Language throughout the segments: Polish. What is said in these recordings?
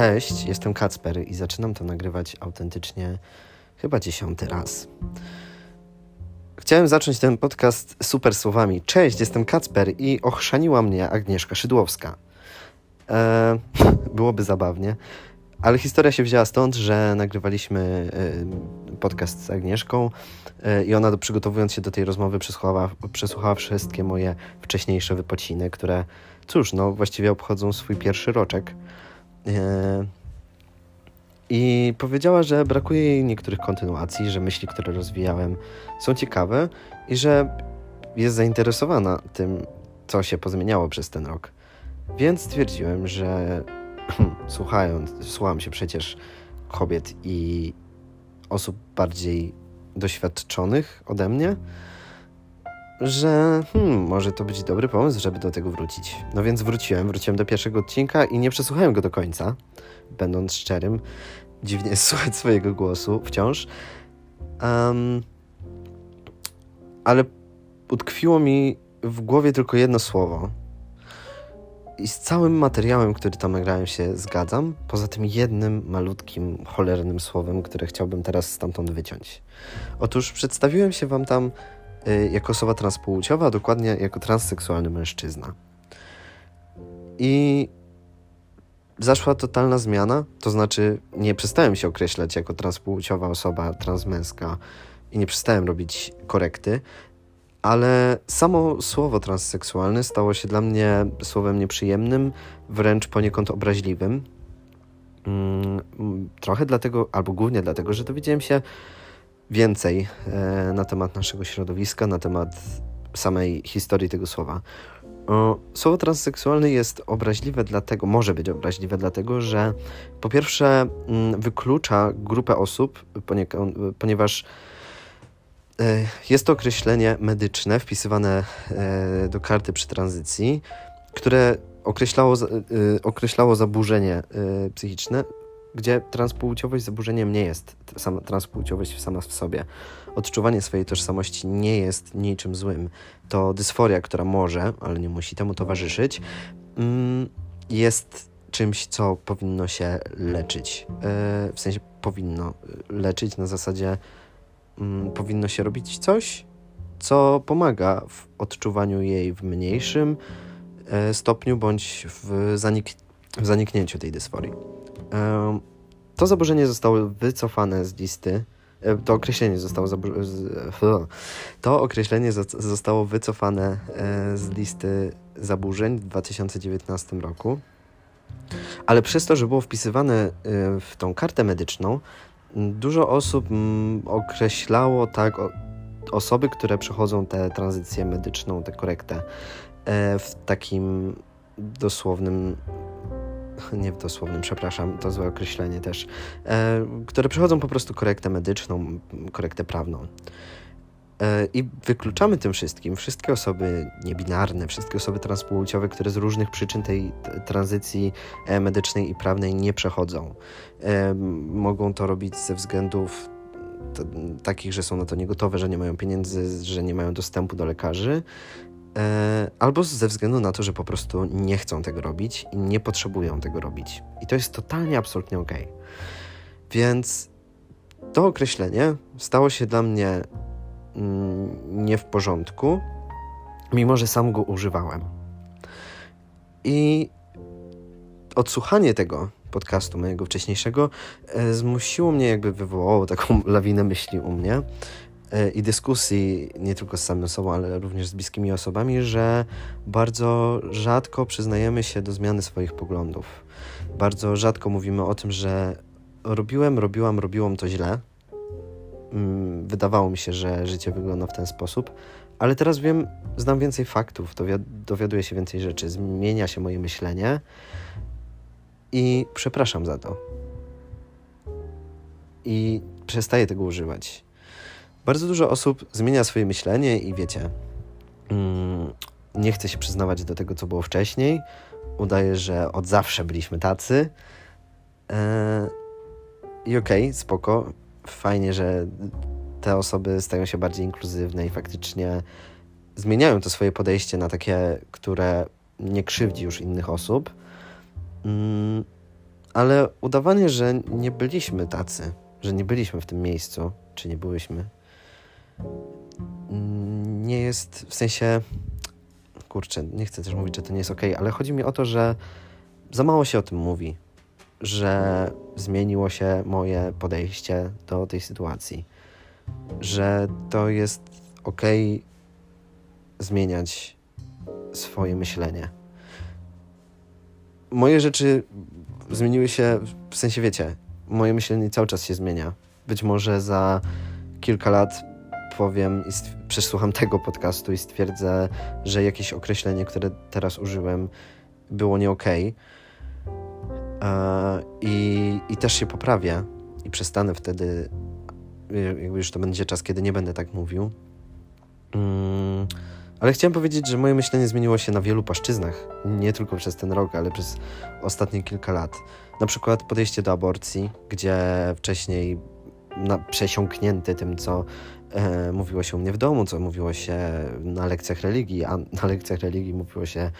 Cześć, jestem Kacper i zaczynam to nagrywać autentycznie chyba dziesiąty raz. Chciałem zacząć ten podcast super słowami. Cześć, jestem Kacper i ochrzaniła mnie Agnieszka Szydłowska. Eee, byłoby zabawnie, ale historia się wzięła stąd, że nagrywaliśmy e, podcast z Agnieszką e, i ona przygotowując się do tej rozmowy przesłuchała, przesłuchała wszystkie moje wcześniejsze wypociny, które cóż, no właściwie obchodzą swój pierwszy roczek. E, I powiedziała, że brakuje jej niektórych kontynuacji, że myśli, które rozwijałem, są ciekawe i że jest zainteresowana tym, co się pozmieniało przez ten rok. Więc stwierdziłem, że słuchając, słucham się przecież kobiet i osób bardziej doświadczonych ode mnie, że hmm, może to być dobry pomysł, żeby do tego wrócić. No więc wróciłem, wróciłem do pierwszego odcinka i nie przesłuchałem go do końca, będąc szczerym. Dziwnie słuchać swojego głosu wciąż. Um, ale utkwiło mi w głowie tylko jedno słowo. I z całym materiałem, który tam nagrałem się zgadzam, poza tym jednym malutkim, cholernym słowem, które chciałbym teraz stamtąd wyciąć. Otóż przedstawiłem się wam tam jako osoba transpłciowa, a dokładnie jako transseksualny mężczyzna. I zaszła totalna zmiana, to znaczy nie przestałem się określać jako transpłciowa osoba transmęska i nie przestałem robić korekty, ale samo słowo transseksualny stało się dla mnie słowem nieprzyjemnym, wręcz poniekąd obraźliwym. Mm, trochę dlatego, albo głównie dlatego, że dowiedziałem się więcej e, na temat naszego środowiska, na temat samej historii tego słowa. Słowo transseksualny jest obraźliwe dlatego, może być obraźliwe dlatego, że po pierwsze mm, wyklucza grupę osób, ponieważ e, jest to określenie medyczne wpisywane e, do karty przy tranzycji, które określało, określało zaburzenie psychiczne, gdzie transpłciowość zaburzeniem nie jest sama, transpłciowość sama w sobie. Odczuwanie swojej tożsamości nie jest niczym złym. To dysforia, która może, ale nie musi temu towarzyszyć, mm, jest czymś, co powinno się leczyć. E, w sensie powinno leczyć na zasadzie mm, powinno się robić coś, co pomaga w odczuwaniu jej w mniejszym e, stopniu bądź w, zanik w zaniknięciu tej dysforii. To zaburzenie zostało wycofane z listy. E, to określenie zostało to określenie zostało wycofane e, z listy zaburzeń w 2019 roku. Ale przez to, że było wpisywane e, w tą kartę medyczną, dużo osób określało tak osoby, które przechodzą tę tranzycję medyczną, tę korektę w takim dosłownym nie w dosłownym, przepraszam, to złe określenie też, e, które przechodzą po prostu korektę medyczną, korektę prawną. E, I wykluczamy tym wszystkim wszystkie osoby niebinarne, wszystkie osoby transpłciowe, które z różnych przyczyn tej tranzycji e, medycznej i prawnej nie przechodzą. E, mogą to robić ze względów takich, że są na to niegotowe, że nie mają pieniędzy, że nie mają dostępu do lekarzy, albo ze względu na to, że po prostu nie chcą tego robić i nie potrzebują tego robić. I to jest totalnie, absolutnie ok. Więc to określenie stało się dla mnie mm, nie w porządku, mimo że sam go używałem. I odsłuchanie tego podcastu mojego wcześniejszego e, zmusiło mnie, jakby wywołało taką lawinę myśli u mnie, E, i dyskusji nie tylko z samym sobą, ale również z bliskimi osobami, że bardzo rzadko przyznajemy się do zmiany swoich poglądów. Bardzo rzadko mówimy o tym, że robiłem, robiłam, robiłam to źle. Mm, wydawało mi się, że życie wygląda w ten sposób, ale teraz wiem, znam więcej faktów, dowiaduję się więcej rzeczy, zmienia się moje myślenie i przepraszam za to. I przestaję tego używać bardzo dużo osób zmienia swoje myślenie i wiecie, mm, nie chce się przyznawać do tego, co było wcześniej. Udaje, że od zawsze byliśmy tacy. E, I okej, okay, spoko. Fajnie, że te osoby stają się bardziej inkluzywne i faktycznie zmieniają to swoje podejście na takie, które nie krzywdzi już innych osób. Mm, Ale udawanie, że nie byliśmy tacy, że nie byliśmy w tym miejscu, czy nie byłyśmy, nie jest w sensie. Kurczę, nie chcę też mówić, że to nie jest ok, ale chodzi mi o to, że za mało się o tym mówi, że zmieniło się moje podejście do tej sytuacji, że to jest ok zmieniać swoje myślenie. Moje rzeczy zmieniły się, w sensie wiecie, moje myślenie cały czas się zmienia. Być może za kilka lat powiem i przesłucham tego podcastu i stwierdzę, że jakieś określenie, które teraz użyłem, było nie. Okay. I, I też się poprawię i przestanę wtedy, jakby już to będzie czas, kiedy nie będę tak mówił. Mm, ale chciałem powiedzieć, że moje myślenie zmieniło się na wielu płaszczyznach. Nie tylko przez ten rok, ale przez ostatnie kilka lat. Na przykład podejście do aborcji, gdzie wcześniej na, przesiąknięty tym, co e, mówiło się u mnie w domu, co mówiło się na lekcjach religii, a na lekcjach religii mówiło się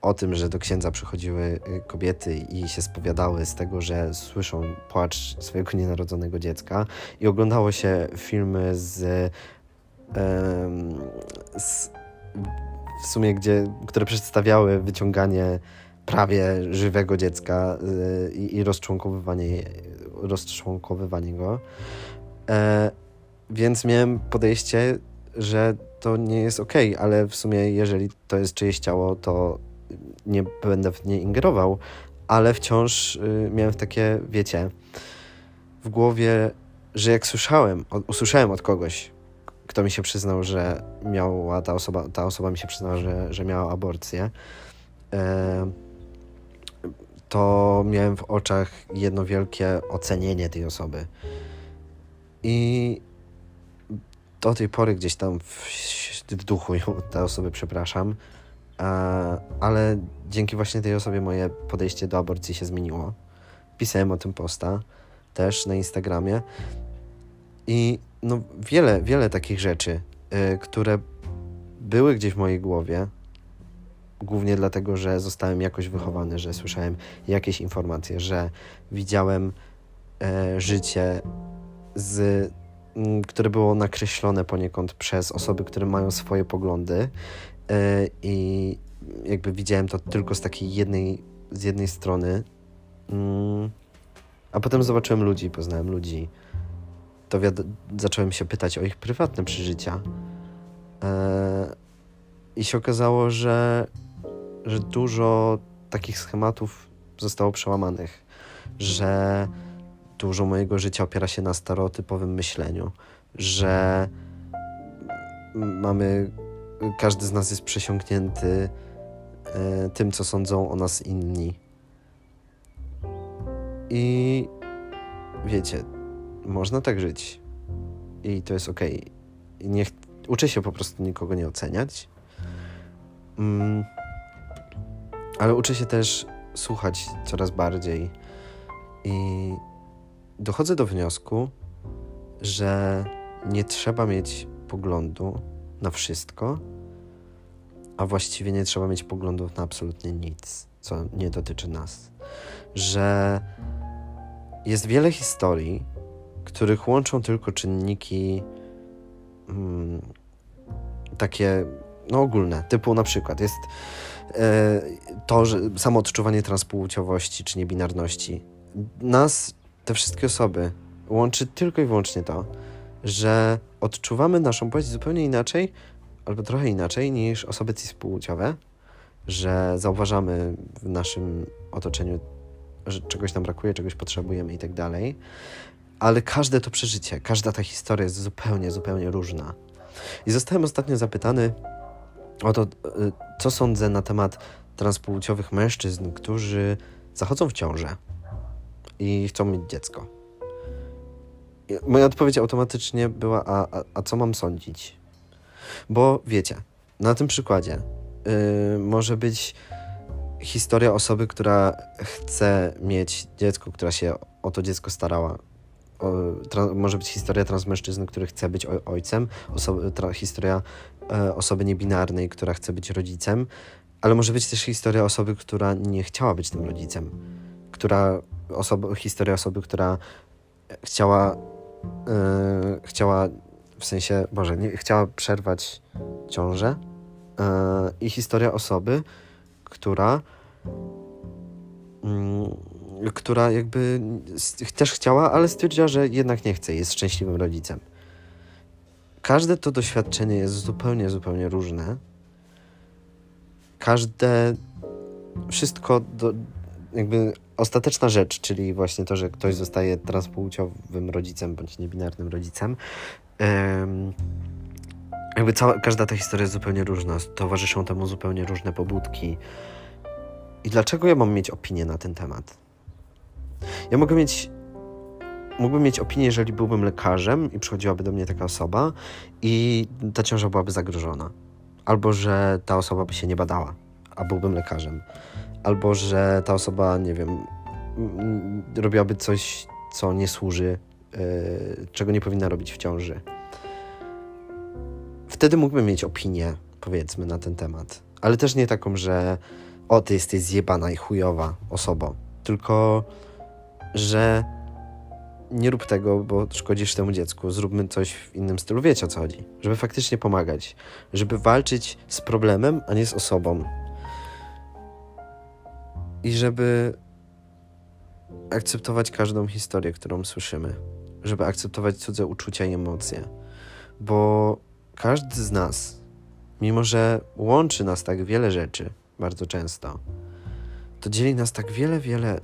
o tym, że do księdza przychodziły y, kobiety i się spowiadały z tego, że słyszą płacz swojego nienarodzonego dziecka. I oglądało się filmy z, e, z w sumie, gdzie, które przedstawiały wyciąganie prawie żywego dziecka y, i, i rozczłonkowywanie, rozczłonkowywanie go. E, więc miałem podejście, że to nie jest ok, ale w sumie, jeżeli to jest czyjeś ciało, to nie będę w nie ingerował, ale wciąż y, miałem takie, wiecie, w głowie, że jak słyszałem, usłyszałem od kogoś, kto mi się przyznał, że miała ta osoba, ta osoba mi się przyznała, że, że miała aborcję, e, to miałem w oczach jedno wielkie ocenienie tej osoby. I do tej pory gdzieś tam w, w duchu te osoby przepraszam, ale dzięki właśnie tej osobie moje podejście do aborcji się zmieniło. Pisałem o tym posta też na Instagramie i no, wiele, wiele takich rzeczy, y, które były gdzieś w mojej głowie, głównie dlatego, że zostałem jakoś wychowany, że słyszałem jakieś informacje, że widziałem e, życie, z, m, które było nakreślone poniekąd przez osoby, które mają swoje poglądy e, i jakby widziałem to tylko z takiej jednej, z jednej strony. Mm, a potem zobaczyłem ludzi, poznałem ludzi, to zacząłem się pytać o ich prywatne przeżycia. E, I się okazało, że, że dużo takich schematów zostało przełamanych, że dużo mojego życia opiera się na stereotypowym myśleniu, że mamy, każdy z nas jest przesiąknięty e, tym, co sądzą o nas inni. I wiecie, można tak żyć. I to jest ok. Nie uczę się po prostu nikogo nie oceniać. Mm, ale uczę się też słuchać coraz bardziej. I dochodzę do wniosku, że nie trzeba mieć poglądu na wszystko, a właściwie nie trzeba mieć poglądów na absolutnie nic, co nie dotyczy nas. Że jest wiele historii, których łączą tylko czynniki mm, takie no ogólne, typu na przykład jest to, że samo odczuwanie transpłciowości czy niebinarności. Nas, te wszystkie osoby, łączy tylko i wyłącznie to, że odczuwamy naszą płeć zupełnie inaczej, albo trochę inaczej niż osoby cispłciowe, że zauważamy w naszym otoczeniu, że czegoś nam brakuje, czegoś potrzebujemy i tak dalej ale każde to przeżycie, każda ta historia jest zupełnie, zupełnie różna. I zostałem ostatnio zapytany o to, y, co sądzę na temat transpłciowych mężczyzn, którzy zachodzą w ciążę i chcą mieć dziecko. Moja odpowiedź automatycznie była: a, a, a, co mam sądzić? Bo wiecie, na tym przykładzie yy, może być historia osoby, która chce mieć dziecko, która się o to dziecko starała, o, może być historia transmężczyzny, który chce być ojcem, osoby, tra, historia e, osoby niebinarnej, która chce być rodzicem, ale może być też historia osoby, która nie chciała być tym rodzicem, która osoby, historia osoby, która chciała, yy, chciała w sensie, Boże, nie, chciała przerwać ciążę yy, i historia osoby, która yy, która jakby też chciała, ale stwierdziła, że jednak nie chce, jest szczęśliwym rodzicem. Każde to doświadczenie jest zupełnie, zupełnie różne. Każde, wszystko, do, jakby ostateczna rzecz, czyli właśnie to, że ktoś zostaje transpłciowym rodzicem bądź niebinarnym rodzicem, jakby cała, każda ta historia jest zupełnie różna, towarzyszą temu zupełnie różne pobudki. I dlaczego ja mam mieć opinię na ten temat? Ja mogę mieć mógłbym mieć opinię, jeżeli byłbym lekarzem i przychodziłaby do mnie taka osoba i ta ciąża byłaby zagrożona. Albo że ta osoba by się nie badała, a byłbym lekarzem. Albo że ta osoba, nie wiem, robiłaby coś, co nie służy, yy, czego nie powinna robić w ciąży. Wtedy mógłbym mieć opinię, powiedzmy, na ten temat. Ale też nie taką, że o, ty jesteś zjebana i chujowa osoba. Tylko, że nie rób tego, bo szkodzisz temu dziecku, zróbmy coś w innym stylu. Wiecie o co chodzi? Żeby faktycznie pomagać, żeby walczyć z problemem, a nie z osobą. I żeby akceptować każdą historię, którą słyszymy, żeby akceptować cudze uczucia i emocje, bo każdy z nas, mimo że łączy nas tak wiele rzeczy, bardzo często, to dzieli nas tak wiele, wiele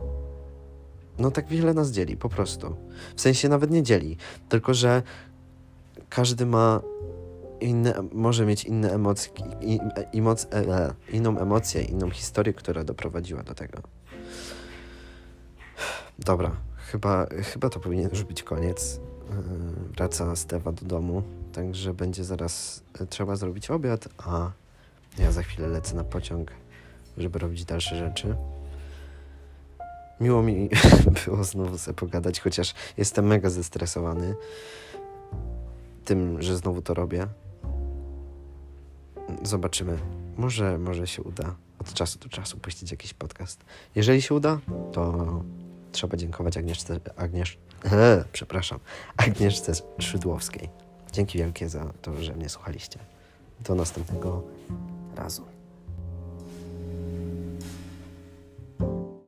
no tak wiele nas dzieli, po prostu. W sensie nawet nie dzieli, tylko że każdy ma inne, może mieć inne emocje, emoc, e, e, inną emocję, inną historię, która doprowadziła do tego. Dobra, chyba, chyba to powinien już być koniec. E, wraca Stewa do domu, także będzie zaraz e, trzeba zrobić obiad, a ja za chwilę lecę na pociąg, żeby robić dalsze rzeczy. Miło mi było znowu sobie pogadać, chociaż jestem mega zestresowany tym, że znowu to robię. Zobaczymy. Może, może się uda od czasu do czasu puścić jakiś podcast. Jeżeli się uda, to trzeba dziękować Agnieszce, Agniesz, przepraszam, Agnieszce Szydłowskiej. Dzięki wielkie za to, że mnie słuchaliście. Do następnego razu.